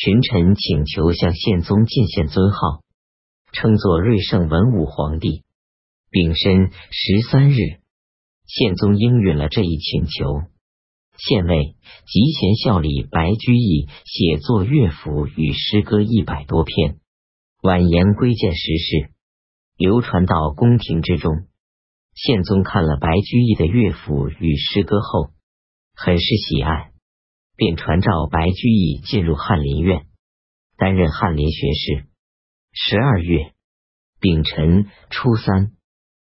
群臣请求向宪宗进献尊号，称作睿圣文武皇帝。丙申十三日，宪宗应允了这一请求。献尉集贤孝礼白居易写作乐府与诗歌一百多篇，婉言归见时事，流传到宫廷之中。宪宗看了白居易的乐府与诗歌后，很是喜爱。便传召白居易进入翰林院，担任翰林学士。十二月丙辰初三，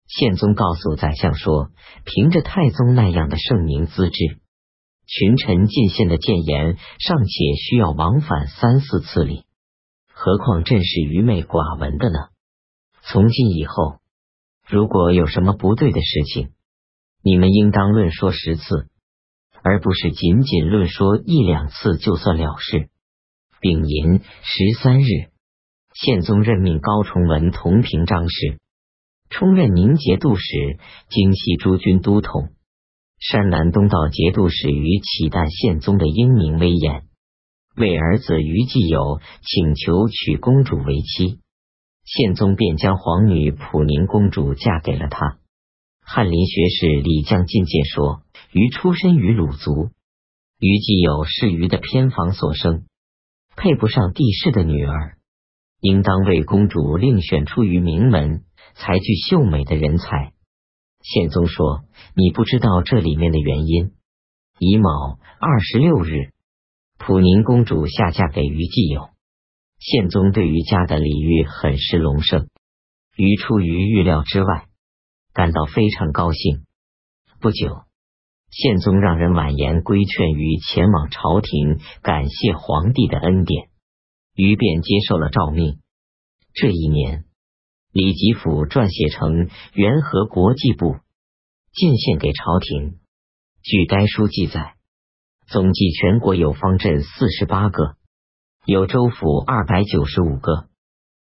宪宗告诉宰相说：“凭着太宗那样的圣明资质，群臣进献的谏言尚且需要往返三四次礼，何况朕是愚昧寡闻的呢？从今以后，如果有什么不对的事情，你们应当论说十次。”而不是仅仅论说一两次就算了事。丙寅十三日，宪宗任命高崇文同平章事，充任宁节度使、京西诸军都统。山南东道节度使于启旦宪宗的英明威严，为儿子于继友请求娶公主为妻，宪宗便将皇女普宁公主嫁给了他。翰林学士李将进谏说。于出身于鲁族，于既有是于的偏房所生，配不上帝室的女儿，应当为公主另选出于名门、才具秀美的人才。宪宗说：“你不知道这里面的原因。”乙卯二十六日，普宁公主下嫁给于继友。宪宗对于家的礼遇很是隆盛，于出于预料之外，感到非常高兴。不久。宪宗让人婉言规劝于前往朝廷感谢皇帝的恩典，于便接受了诏命。这一年，李吉甫撰写成《元和国际部》，进献给朝廷。据该书记载，总计全国有方镇四十八个，有州府二百九十五个，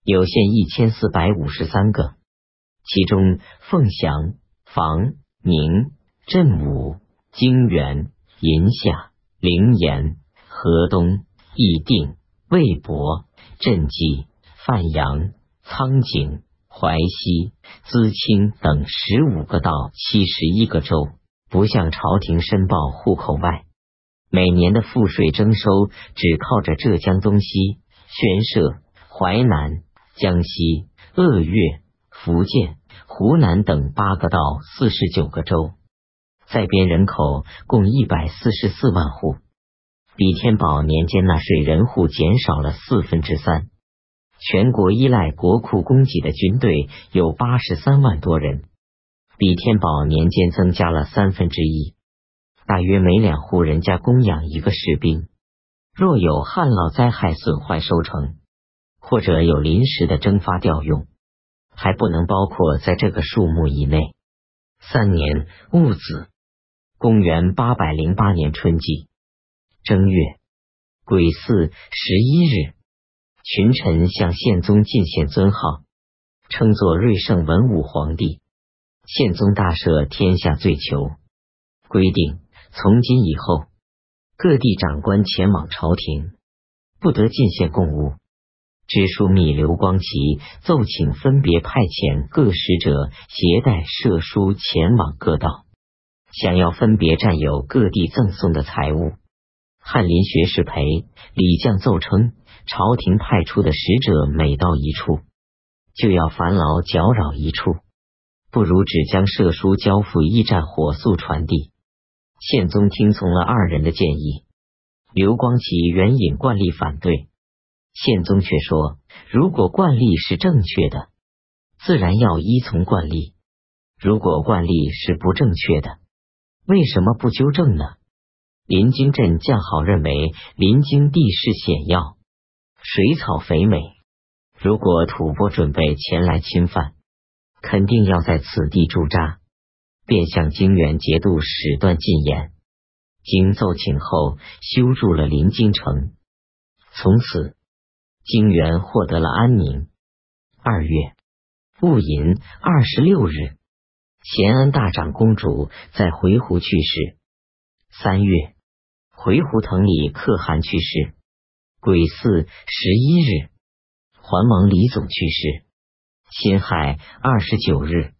有县一千四百五十三个，其中凤翔、房、宁、镇武。泾原、银夏、灵岩、河东、义定、魏博、镇济、范阳、苍井、淮西、淄青等十五个道七十一个州，不向朝廷申报户口外，每年的赋税征收只靠着浙江东西、宣社、淮南、江西、鄂粤、福建、湖南等八个道四十九个州。在编人口共一百四十四万户，比天宝年间纳税人户减少了四分之三。全国依赖国库供给的军队有八十三万多人，比天宝年间增加了三分之一。大约每两户人家供养一个士兵。若有旱涝灾害损坏收成，或者有临时的征发调用，还不能包括在这个数目以内。三年戊子。公元八百零八年春季正月癸巳十一日，群臣向宪宗进献尊号，称作睿圣文武皇帝。宪宗大赦天下罪囚，规定从今以后，各地长官前往朝廷，不得进献贡物。知枢密刘光奇奏请分别派遣各使者携带赦书前往各道。想要分别占有各地赠送的财物，翰林学士裴李将奏称，朝廷派出的使者每到一处，就要烦劳搅扰一处，不如只将赦书交付驿站火速传递。宪宗听从了二人的建议，刘光启援引惯例反对，宪宗却说，如果惯例是正确的，自然要依从惯例；如果惯例是不正确的，为什么不纠正呢？临京镇将好认为临京地势险要，水草肥美，如果吐蕃准备前来侵犯，肯定要在此地驻扎，便向京原节度使段进言。经奏请后，修筑了临京城，从此京原获得了安宁。二月戊寅二十六日。咸安大长公主在回鹘去世。三月，回鹘藤里可汗去世。癸巳十一日，桓王李总去世。辛亥二十九日，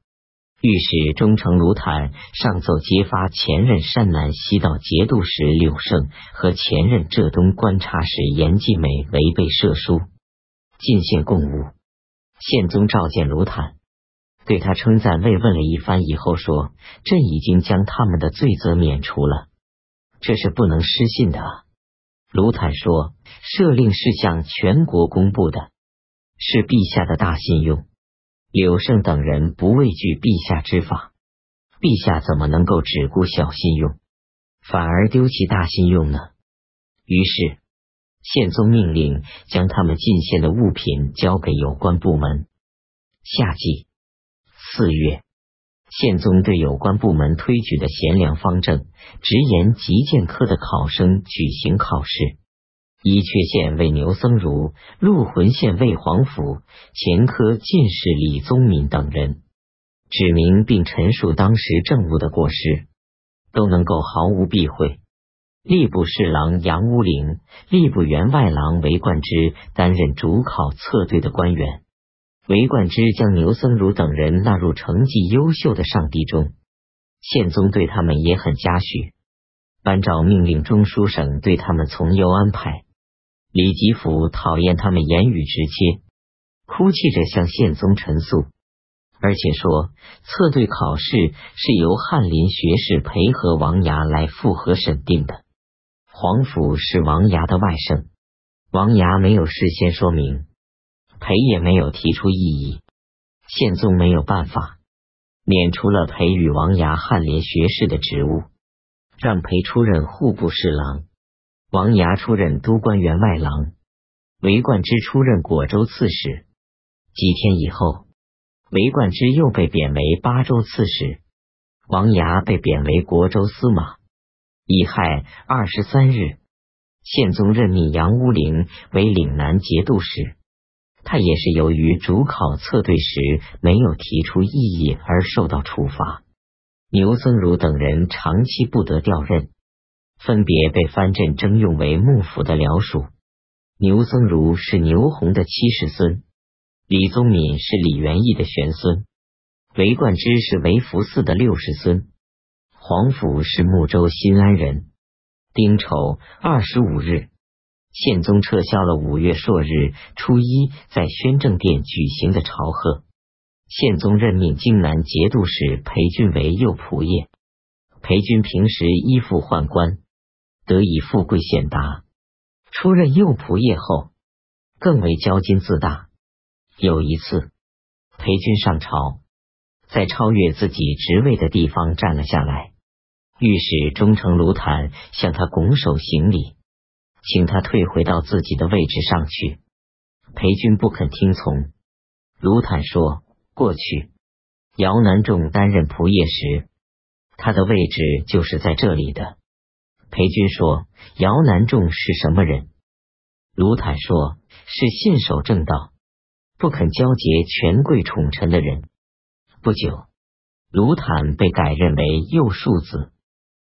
御史中丞卢坦上奏揭发前任山南西道节度使柳胜和前任浙东观察使严继美违背赦书，进献贡物。宪宗召见卢坦，对他称赞慰问了一番以后，说：“朕已经将他们的罪责免除了，这是不能失信的。”卢坦说：“赦令是向全国公布的，是陛下的大信用。”柳胜等人不畏惧陛下之法，陛下怎么能够只顾小信用，反而丢弃大信用呢？于是宪宗命令将他们进献的物品交给有关部门。夏季四月，宪宗对有关部门推举的贤良方正、直言极谏科的考生举行考试。伊阙县为牛僧孺，陆浑县为黄甫，前科进士李宗闵等人，指明并陈述当时政务的过失，都能够毫无避讳。吏部侍郎杨乌陵、吏部员外郎韦冠之担任主考策对的官员，韦冠之将牛僧孺等人纳入成绩优秀的上帝中，宪宗对他们也很嘉许，颁诏命令中书省对他们从优安排。李吉甫讨厌他们言语直接，哭泣着向宪宗陈诉，而且说测对考试是由翰林学士裴和王牙来复核审定的。皇甫是王牙的外甥，王牙没有事先说明，裴也没有提出异议，宪宗没有办法，免除了裴与王衙翰林学士的职务，让裴出任户部侍郎。王衙出任都官员外郎，韦冠之出任果州刺史。几天以后，韦冠之又被贬为巴州刺史，王衙被贬为国州司马。乙亥二十三日，宪宗任命杨乌陵为岭南节度使，他也是由于主考测对时没有提出异议而受到处罚。牛僧孺等人长期不得调任。分别被藩镇征用为幕府的僚属。牛僧孺是牛弘的七世孙，李宗闵是李元义的玄孙，韦冠之是韦福嗣的六世孙，黄甫是睦州新安人。丁丑二十五日，宪宗撤销了五月朔日初一在宣政殿举行的朝贺。宪宗任命荆南节度使裴俊为右仆射。裴君平时依附宦官。得以富贵显达，出任右仆射后，更为骄矜自大。有一次，裴军上朝，在超越自己职位的地方站了下来，御史忠诚卢坦向他拱手行礼，请他退回到自己的位置上去。裴军不肯听从。卢坦说：“过去姚南仲担任仆射时，他的位置就是在这里的。”裴军说：“姚南仲是什么人？”卢坦说：“是信守正道、不肯交结权贵宠臣的人。”不久，卢坦被改任为右庶子。